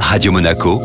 Radio Monaco,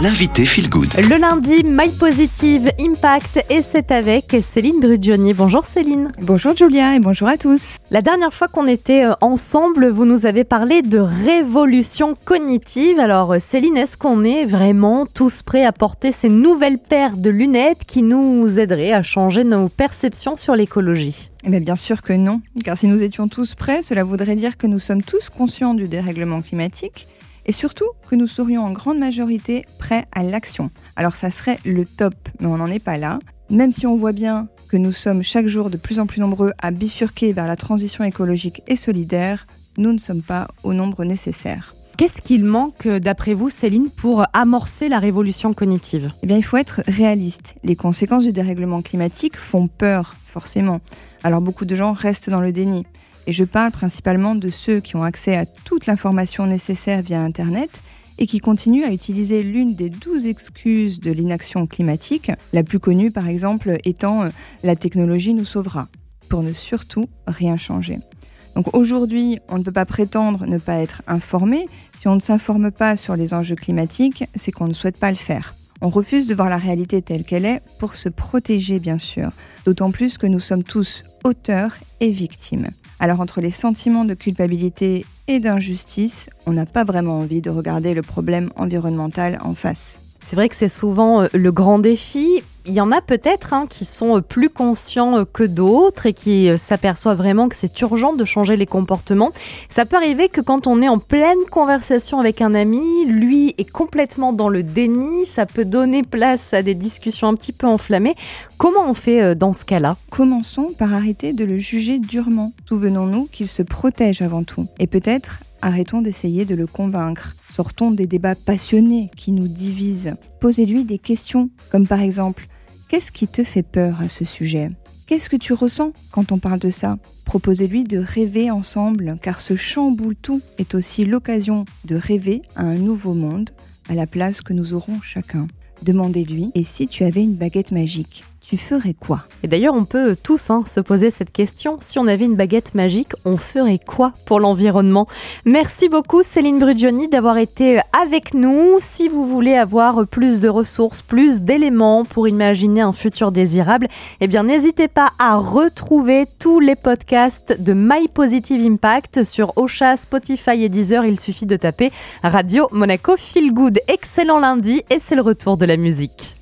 l'invité Feel Good. Le lundi, My Positive Impact et c'est avec Céline Brugioni. Bonjour Céline. Bonjour Julia et bonjour à tous. La dernière fois qu'on était euh, ensemble, vous nous avez parlé de révolution cognitive. Alors euh, Céline, est-ce qu'on est vraiment tous prêts à porter ces nouvelles paires de lunettes qui nous aideraient à changer nos perceptions sur l'écologie? Eh bien, bien sûr que non, car si nous étions tous prêts, cela voudrait dire que nous sommes tous conscients du dérèglement climatique et surtout que nous serions en grande majorité prêts à l'action. Alors ça serait le top, mais on n'en est pas là. Même si on voit bien que nous sommes chaque jour de plus en plus nombreux à bifurquer vers la transition écologique et solidaire, nous ne sommes pas au nombre nécessaire. Qu'est-ce qu'il manque, d'après vous, Céline, pour amorcer la révolution cognitive? Eh bien, il faut être réaliste. Les conséquences du dérèglement climatique font peur, forcément. Alors, beaucoup de gens restent dans le déni. Et je parle principalement de ceux qui ont accès à toute l'information nécessaire via Internet et qui continuent à utiliser l'une des douze excuses de l'inaction climatique, la plus connue par exemple étant euh, la technologie nous sauvera, pour ne surtout rien changer. Donc aujourd'hui, on ne peut pas prétendre ne pas être informé. Si on ne s'informe pas sur les enjeux climatiques, c'est qu'on ne souhaite pas le faire. On refuse de voir la réalité telle qu'elle est pour se protéger, bien sûr. D'autant plus que nous sommes tous auteurs et victimes. Alors entre les sentiments de culpabilité et d'injustice, on n'a pas vraiment envie de regarder le problème environnemental en face. C'est vrai que c'est souvent euh, le grand défi. Il y en a peut-être hein, qui sont euh, plus conscients euh, que d'autres et qui s'aperçoivent vraiment que c'est urgent de changer les comportements. Ça peut arriver que quand on est en pleine conversation avec un ami, lui est complètement dans le déni, ça peut donner place à des discussions un petit peu enflammées. Comment on fait dans ce cas-là? Commençons par arrêter de le juger durement. Souvenons-nous qu'il se protège avant tout? Et peut-être arrêtons d'essayer de le convaincre. Sortons des débats passionnés qui nous divisent. Posez-lui des questions, comme par exemple Qu'est-ce qui te fait peur à ce sujet? Qu'est-ce que tu ressens quand on parle de ça? Proposez-lui de rêver ensemble, car ce chamboule tout est aussi l'occasion de rêver à un nouveau monde, à la place que nous aurons chacun. Demandez-lui, et si tu avais une baguette magique? Tu ferais quoi Et d'ailleurs, on peut tous hein, se poser cette question. Si on avait une baguette magique, on ferait quoi pour l'environnement? Merci beaucoup Céline Brugioni d'avoir été avec nous. Si vous voulez avoir plus de ressources, plus d'éléments pour imaginer un futur désirable, eh bien n'hésitez pas à retrouver tous les podcasts de My Positive Impact sur Ocha, Spotify et Deezer. Il suffit de taper Radio Monaco Feel Good. Excellent lundi et c'est le retour de la musique.